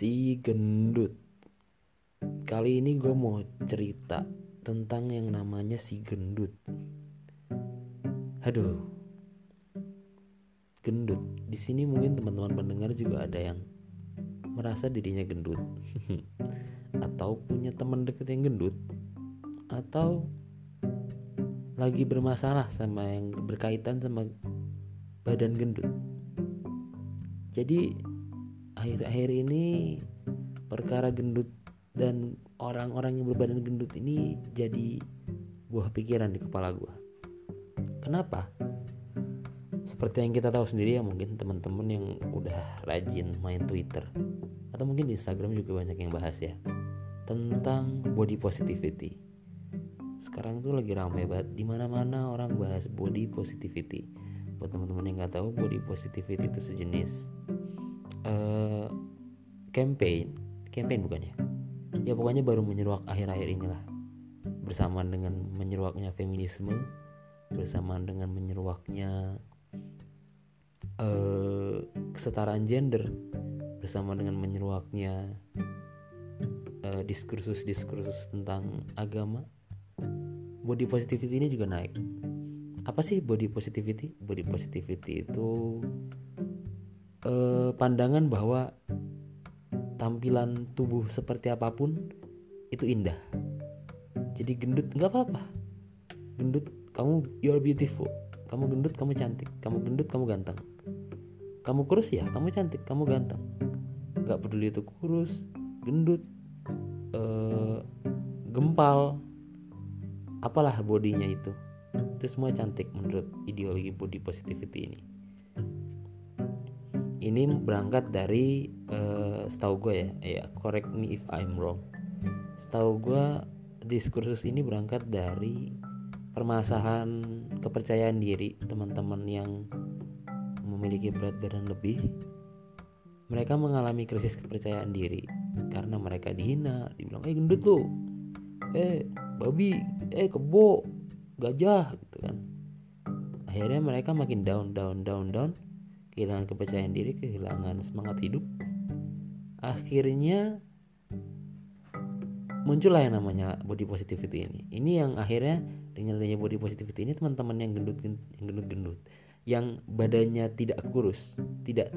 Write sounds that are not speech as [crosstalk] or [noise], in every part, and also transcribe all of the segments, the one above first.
si gendut. Kali ini gue mau cerita tentang yang namanya si gendut. Aduh, gendut. Di sini mungkin teman-teman pendengar juga ada yang merasa dirinya gendut, [laughs] atau punya teman deket yang gendut, atau lagi bermasalah sama yang berkaitan sama badan gendut. Jadi akhir-akhir ini perkara gendut dan orang-orang yang berbadan gendut ini jadi buah pikiran di kepala gue. Kenapa? Seperti yang kita tahu sendiri ya mungkin teman-teman yang udah rajin main Twitter atau mungkin di Instagram juga banyak yang bahas ya tentang body positivity. Sekarang tuh lagi ramai banget di mana-mana orang bahas body positivity. Buat teman-teman yang nggak tahu body positivity itu sejenis uh, campaign. Campaign bukannya? Ya pokoknya baru menyeruak akhir-akhir inilah. Bersamaan dengan menyeruaknya feminisme bersamaan dengan menyeruaknya uh, kesetaraan gender bersama dengan menyeruaknya uh, diskursus-diskursus tentang agama. Body positivity ini juga naik. Apa sih body positivity? Body positivity itu eh, pandangan bahwa tampilan tubuh seperti apa pun itu indah. Jadi gendut nggak apa-apa. Gendut kamu you're beautiful. Kamu gendut kamu cantik. Kamu gendut kamu ganteng. Kamu kurus ya kamu cantik kamu ganteng. Gak peduli itu kurus, gendut, eh, gempal, apalah bodinya itu. Itu semua cantik menurut ideologi body positivity ini ini berangkat dari uh, setahu gue ya ya correct me if I'm wrong. Setahu gue diskursus ini berangkat dari permasalahan kepercayaan diri teman-teman yang memiliki berat badan lebih. Mereka mengalami krisis kepercayaan diri karena mereka dihina dibilang eh gendut tuh eh babi. Eh kebo. Gajah. Gitu kan. Akhirnya mereka makin down down down down kehilangan kepercayaan diri, kehilangan semangat hidup. Akhirnya muncullah yang namanya body positivity ini. Ini yang akhirnya dengan adanya body positivity ini teman-teman yang gendut yang gendut-gendut, yang badannya tidak kurus, tidak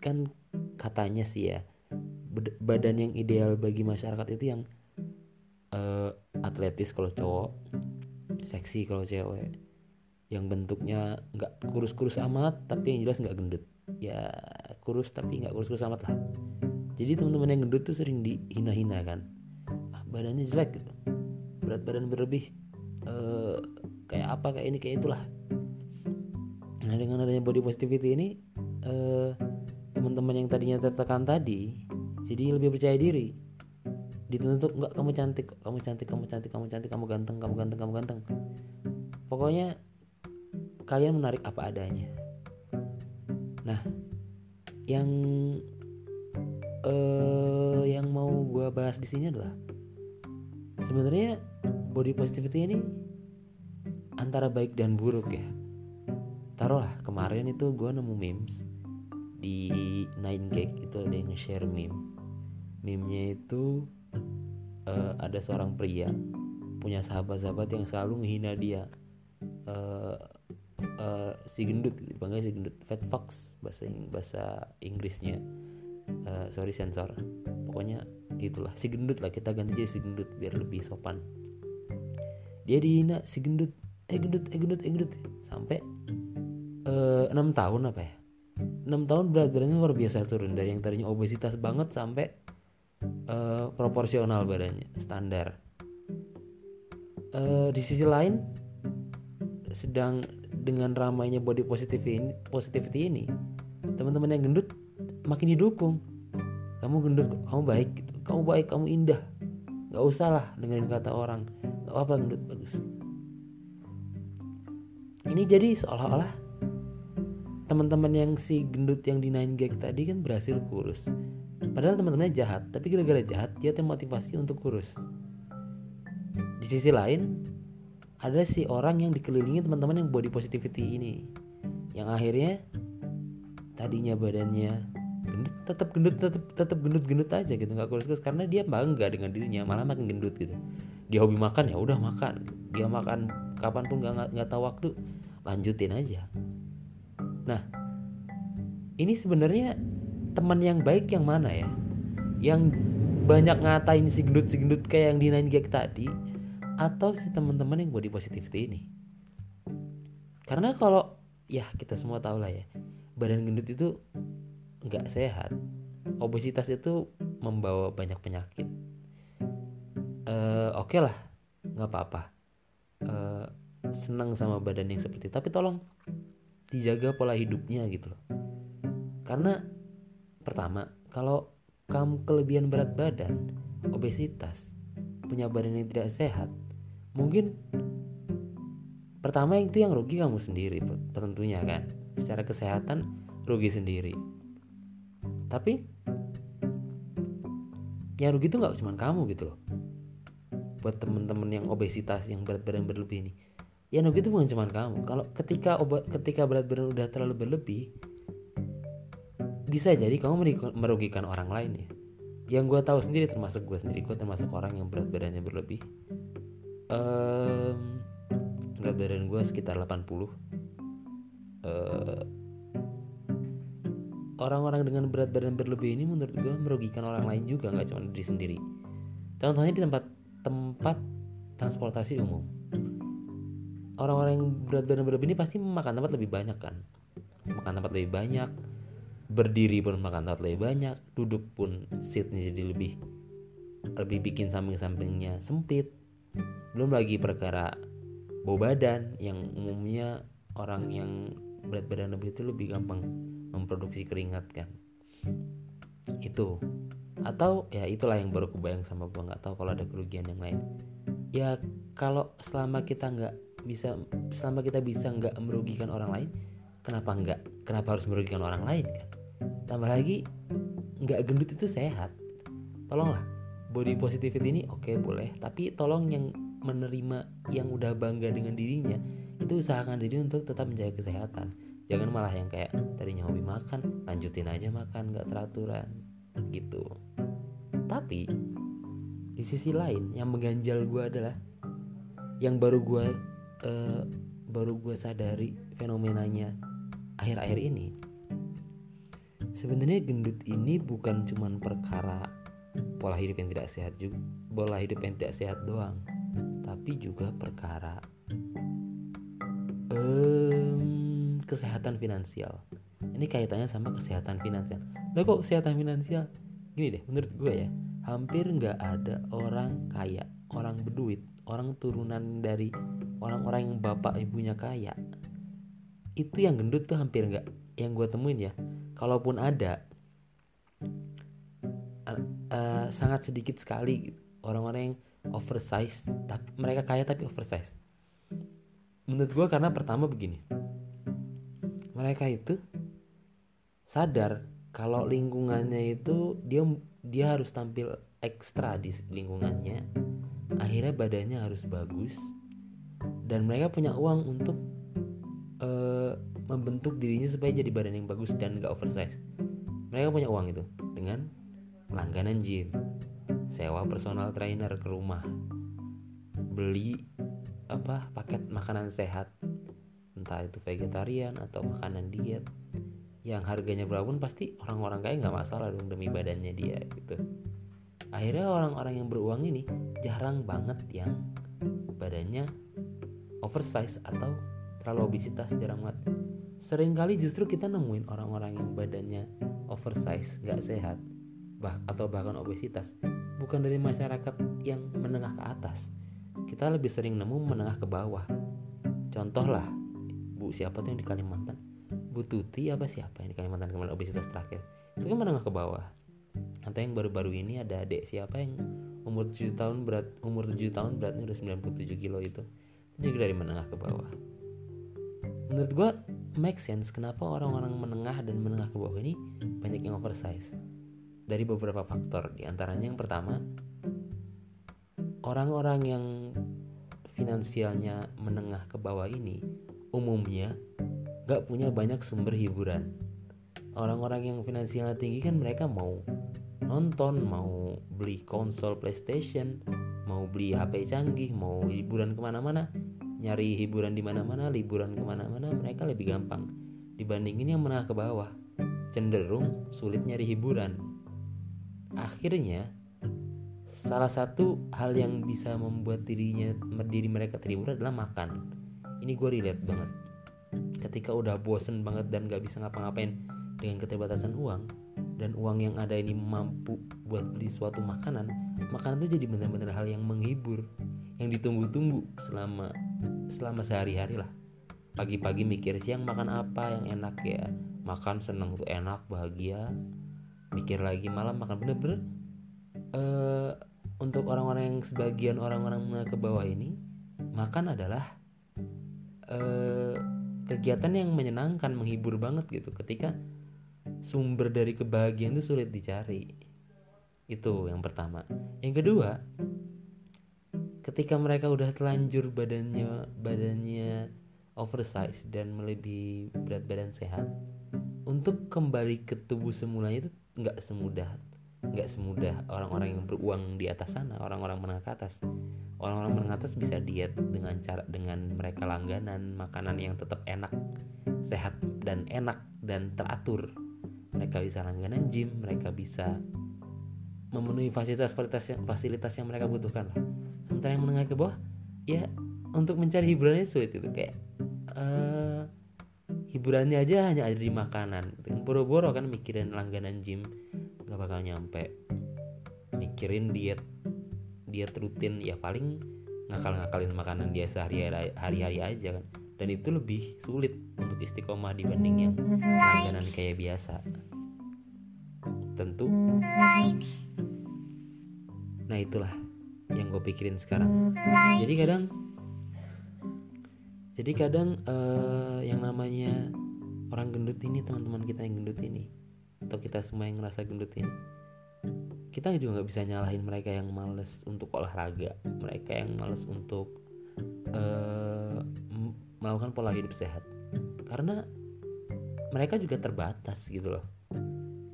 kan katanya sih ya badan yang ideal bagi masyarakat itu yang uh, atletis kalau cowok, seksi kalau cewek, yang bentuknya nggak kurus-kurus amat tapi yang jelas nggak gendut. Ya kurus tapi nggak kurus-kurus amat lah. Jadi teman-teman yang gendut tuh sering dihina-hina kan. Ah, badannya jelek gitu. Berat badan berlebih uh, kayak apa kayak ini kayak itulah. Nah dengan adanya body positivity ini uh, teman-teman yang tadinya tertekan tadi jadi lebih percaya diri. Dituntut nggak kamu cantik kamu cantik kamu cantik kamu cantik kamu ganteng kamu ganteng kamu ganteng. Pokoknya kalian menarik apa adanya. Nah, yang uh, yang mau gue bahas di sini adalah sebenarnya body positivity ini antara baik dan buruk ya. Taruhlah kemarin itu gue nemu memes di Nine Cake itu ada yang share meme. Meme-nya itu uh, ada seorang pria punya sahabat-sahabat yang selalu menghina dia. Uh, uh, si gendut dipanggil si gendut. Fat fox bahasa bahasa Inggrisnya. Uh, sorry sensor. Pokoknya itulah. Si gendut lah kita ganti jadi si gendut biar lebih sopan. Dia dihina si gendut. Eh gendut eh gendut eh gendut. Sampai eh, enam uh, tahun apa ya? Enam tahun berat badannya luar biasa turun. Dari yang tadinya obesitas banget sampai uh, proporsional badannya standar. Uh, di sisi lain sedang dengan ramainya body positivity ini, positivity ini teman-teman yang gendut makin didukung. Kamu gendut kamu baik gitu. Kamu baik kamu indah. Nggak usah lah dengerin kata orang. Nggak apa-apa gendut bagus. Ini jadi seolah-olah teman-teman yang si gendut yang di nine gag tadi kan berhasil kurus. Padahal teman-temannya jahat tapi gara-gara jahat dia termotivasi untuk kurus. Di sisi lain ada si orang yang dikelilingi teman-teman yang body positivity ini. Yang akhirnya tadinya badannya gendut tetap gendut tetap tetap gendut gendut aja gitu nggak kurus kurus karena dia bangga dengan dirinya malah makin gendut gitu. Dia hobi makan ya udah makan. Dia makan kapan pun nggak nggak tahu waktu lanjutin aja. Nah ini sebenarnya teman yang baik yang mana ya? Yang banyak ngatain si gendut si gendut kayak yang dinain gak tadi atau si teman-teman yang body positivity ini? Karena kalau ya kita semua tahu lah ya badan gendut itu nggak sehat obesitas itu membawa banyak penyakit. Uh, oke okay lah nggak apa-apa. Uh, senang sama badan yang seperti tapi tolong dijaga pola hidupnya gitu loh. Karena pertama kalau kamu kelebihan berat badan obesitas punya badan yang tidak sehat mungkin pertama itu yang rugi kamu sendiri tentunya kan. Secara kesehatan rugi sendiri. Tapi yang rugi itu nggak cuma kamu gitu loh. Buat temen-temen yang obesitas yang berat badan berlebih ini. Yang rugi itu bukan cuma kamu. Kalau ketika obat ketika berat badan udah terlalu berlebih bisa jadi kamu merugikan orang lain ya. Yang gue tahu sendiri termasuk gue sendiri gue termasuk orang yang berat badannya berlebih um, berat badan gue sekitar 80 uh, eh, orang-orang dengan berat badan berlebih ini menurut gue merugikan orang lain juga nggak cuma diri sendiri. Contohnya di tempat tempat transportasi umum. Orang-orang yang berat badan berlebih ini pasti makan tempat lebih banyak kan? Makan tempat lebih banyak berdiri pun makan tempat lebih banyak duduk pun seatnya jadi lebih lebih bikin samping-sampingnya sempit belum lagi perkara bau badan yang umumnya orang yang berat badan lebih itu lebih gampang memproduksi keringat kan. Itu. Atau ya itulah yang baru kebayang sama gue nggak tahu kalau ada kerugian yang lain. Ya kalau selama kita nggak bisa selama kita bisa nggak merugikan orang lain kenapa nggak? Kenapa harus merugikan orang lain kan? Tambah lagi nggak gendut itu sehat. Tolonglah body positivity ini oke okay, boleh. Tapi tolong yang menerima yang udah bangga dengan dirinya itu usahakan diri untuk tetap menjaga kesehatan. Jangan malah yang kayak tadinya hobi makan lanjutin aja makan nggak teraturan gitu. Tapi di sisi lain yang mengganjal gue adalah yang baru gue uh, baru gue sadari fenomenanya akhir-akhir ini sebenarnya gendut ini bukan cuman perkara pola hidup yang tidak sehat juga pola hidup yang tidak sehat doang tapi juga perkara um, kesehatan finansial. Ini kaitannya sama kesehatan finansial. Nah kok kesehatan finansial? Gini deh menurut gue ya hampir nggak ada orang kaya orang berduit orang turunan dari orang-orang yang bapak ibunya kaya. Itu yang gendut tuh hampir nggak. Yang gue temuin ya kalaupun ada uh, sangat sedikit sekali orang-orang yang oversize tapi mereka kaya tapi oversize. Menurut gue karena pertama begini mereka itu sadar kalau lingkungannya itu dia dia harus tampil ekstra di lingkungannya akhirnya badannya harus bagus dan mereka punya uang untuk uh, membentuk dirinya supaya jadi badan yang bagus dan gak oversize. Mereka punya uang itu dengan langganan gym. Sewa personal trainer ke rumah. Beli apa paket makanan sehat. Entah itu vegetarian atau makanan diet. Yang harganya berapapun pasti orang-orang kaya nggak masalah dong demi badannya dia gitu. Akhirnya orang-orang yang beruang ini jarang banget yang badannya oversize atau terlalu obesitas jarang banget. Seringkali justru kita nemuin orang-orang yang badannya oversize nggak sehat bah atau bahkan obesitas bukan dari masyarakat yang menengah ke atas. Kita lebih sering nemu menengah ke bawah. Contoh lah bu siapa tuh yang di Kalimantan? Bu Tuti apa siapa yang di Kalimantan kemarin obesitas terakhir? Itu kan menengah ke bawah. Atau yang baru-baru ini ada adik siapa yang umur 7 tahun berat umur 7 tahun beratnya udah 97 kilo itu. Itu juga dari menengah ke bawah. Menurut gue make sense kenapa orang-orang menengah dan menengah ke bawah ini banyak yang oversize dari beberapa faktor. Di antaranya yang pertama, orang-orang yang finansialnya menengah ke bawah ini umumnya gak punya banyak sumber hiburan. orang-orang yang finansialnya tinggi kan mereka mau nonton mau beli konsol PlayStation mau beli HP canggih mau liburan ke mana-mana nyari hiburan di mana-mana liburan ke mana-mana mereka lebih gampang dibandingin yang menengah ke bawah cenderung sulit nyari hiburan akhirnya salah satu hal yang bisa membuat dirinya diri mereka terhibur adalah makan. Ini gue relate banget. Ketika udah bosen banget dan gak bisa ngapa-ngapain dengan keterbatasan uang dan uang yang ada ini mampu buat beli suatu makanan makanan itu jadi benar-benar hal yang menghibur yang ditunggu-tunggu selama selama sehari-hari lah. Pagi-pagi mikir siang makan apa yang enak ya. Makan seneng tuh enak bahagia mikir lagi malam makan. Bener-bener uh, untuk orang-orang yang sebagian orang-orang ke bawah ini makan adalah uh, kegiatan yang menyenangkan menghibur banget gitu. Ketika sumber dari kebahagiaan itu sulit dicari. Itu yang pertama. Yang kedua ketika mereka udah telanjur badannya badannya oversize dan melebihi berat badan sehat untuk kembali ke tubuh semulanya itu nggak semudah nggak semudah orang-orang yang beruang di atas sana orang-orang menengah ke atas. Orang-orang menengah atas bisa diet dengan cara dengan mereka langganan makanan yang tetap enak sehat dan enak dan teratur. Mereka bisa langganan gym mereka bisa memenuhi fasilitas-fasilitas yang, fasilitas yang mereka butuhkan. Lah sementara yang menengah ke bawah ya untuk mencari hiburannya sulit itu kayak uh, hiburannya aja hanya ada di makanan. Boro-boro kan mikirin langganan gym gak bakal nyampe. Mikirin diet diet rutin ya paling ngakal-ngakalin makanan dia sehari-hari aja kan. Dan itu lebih sulit untuk istiqomah dibanding yang langganan kayak biasa. Tentu. Nah itulah yang gue pikirin sekarang. Jadi kadang jadi kadang uh, yang namanya orang gendut ini teman-teman kita yang gendut ini atau kita semua yang ngerasa gendut ini kita juga nggak bisa nyalahin mereka yang males untuk olahraga mereka yang males untuk uh, melakukan pola hidup sehat. Karena mereka juga terbatas gitu loh.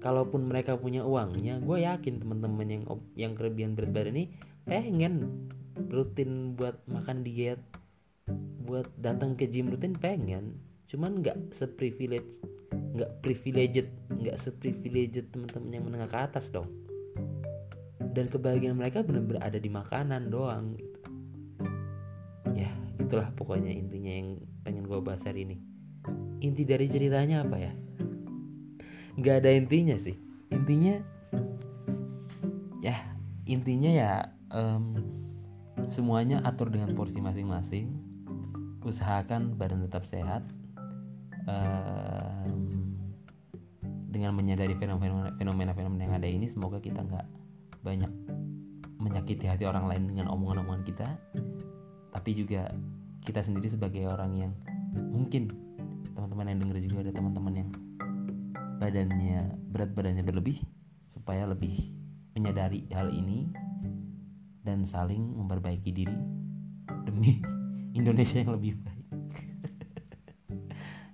Kalaupun mereka punya uangnya gue yakin teman-teman yang yang kelebihan berat badan ini pengen rutin buat makan diet buat datang ke gym rutin pengen. Cuman nggak seprivilege nggak privileged nggak seprivileged teman-teman yang menengah ke atas dong. Dan kebahagiaan mereka benar-benar ada di makanan doang gitu. Ya itulah pokoknya intinya yang pengen gue bahas hari ini. Inti dari ceritanya apa ya? Nggak ada intinya sih. Intinya ya intinya ya um, semuanya atur dengan porsi masing-masing usahakan badan tetap sehat um, dengan menyadari fenomena-fenomena yang ada ini semoga kita nggak banyak menyakiti hati orang lain dengan omongan-omongan kita. Tapi juga kita sendiri sebagai orang yang mungkin teman-teman yang dengar juga ada teman-teman yang badannya berat badannya berlebih supaya lebih menyadari hal ini dan saling memperbaiki diri demi [laughs] Indonesia yang lebih baik. [laughs]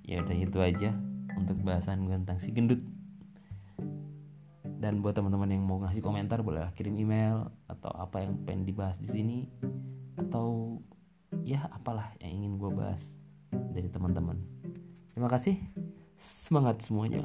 Ya udah itu aja untuk bahasan tentang si gendut. Dan buat teman-teman yang mau ngasih komentar boleh kirim email atau apa yang pengen dibahas di sini. Atau ya apalah yang ingin gue bahas dari teman-teman. Terima kasih. Semangat semuanya